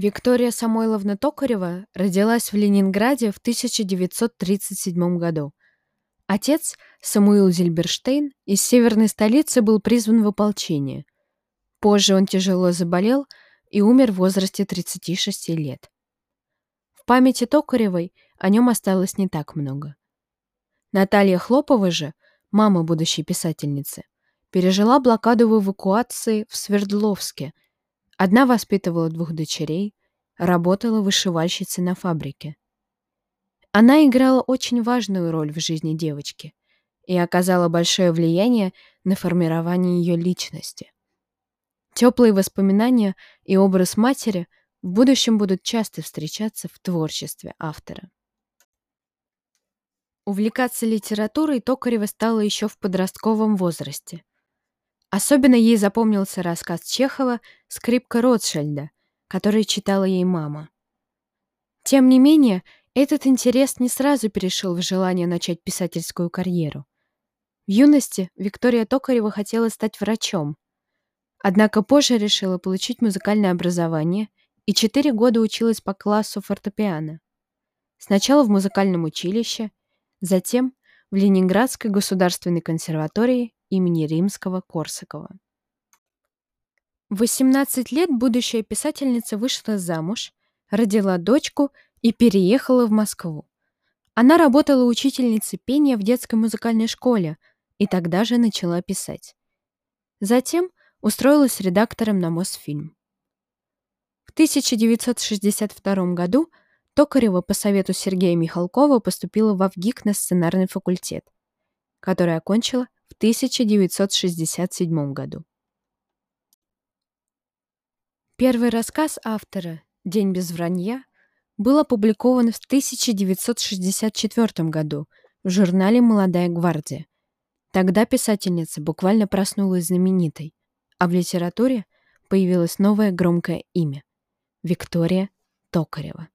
Виктория Самойловна Токарева родилась в Ленинграде в 1937 году. Отец, Самуил Зильберштейн, из северной столицы был призван в ополчение. Позже он тяжело заболел и умер в возрасте 36 лет. В памяти Токаревой о нем осталось не так много. Наталья Хлопова же, мама будущей писательницы, пережила блокаду в эвакуации в Свердловске. Одна воспитывала двух дочерей, работала вышивальщицей на фабрике. Она играла очень важную роль в жизни девочки и оказала большое влияние на формирование ее личности. Теплые воспоминания и образ матери в будущем будут часто встречаться в творчестве автора. Увлекаться литературой Токарева стала еще в подростковом возрасте. Особенно ей запомнился рассказ Чехова «Скрипка Ротшильда», который читала ей мама. Тем не менее, этот интерес не сразу перешел в желание начать писательскую карьеру. В юности Виктория Токарева хотела стать врачом, однако позже решила получить музыкальное образование и четыре года училась по классу фортепиано. Сначала в музыкальном училище, затем в Ленинградской государственной консерватории имени Римского-Корсакова. В 18 лет будущая писательница вышла замуж, родила дочку и переехала в Москву. Она работала учительницей пения в детской музыкальной школе и тогда же начала писать. Затем устроилась редактором на Мосфильм. В 1962 году Токарева по совету Сергея Михалкова поступила в Авгик на сценарный факультет, который окончила в 1967 году. Первый рассказ автора «День без вранья» был опубликован в 1964 году в журнале «Молодая гвардия». Тогда писательница буквально проснулась знаменитой, а в литературе появилось новое громкое имя – Виктория Токарева.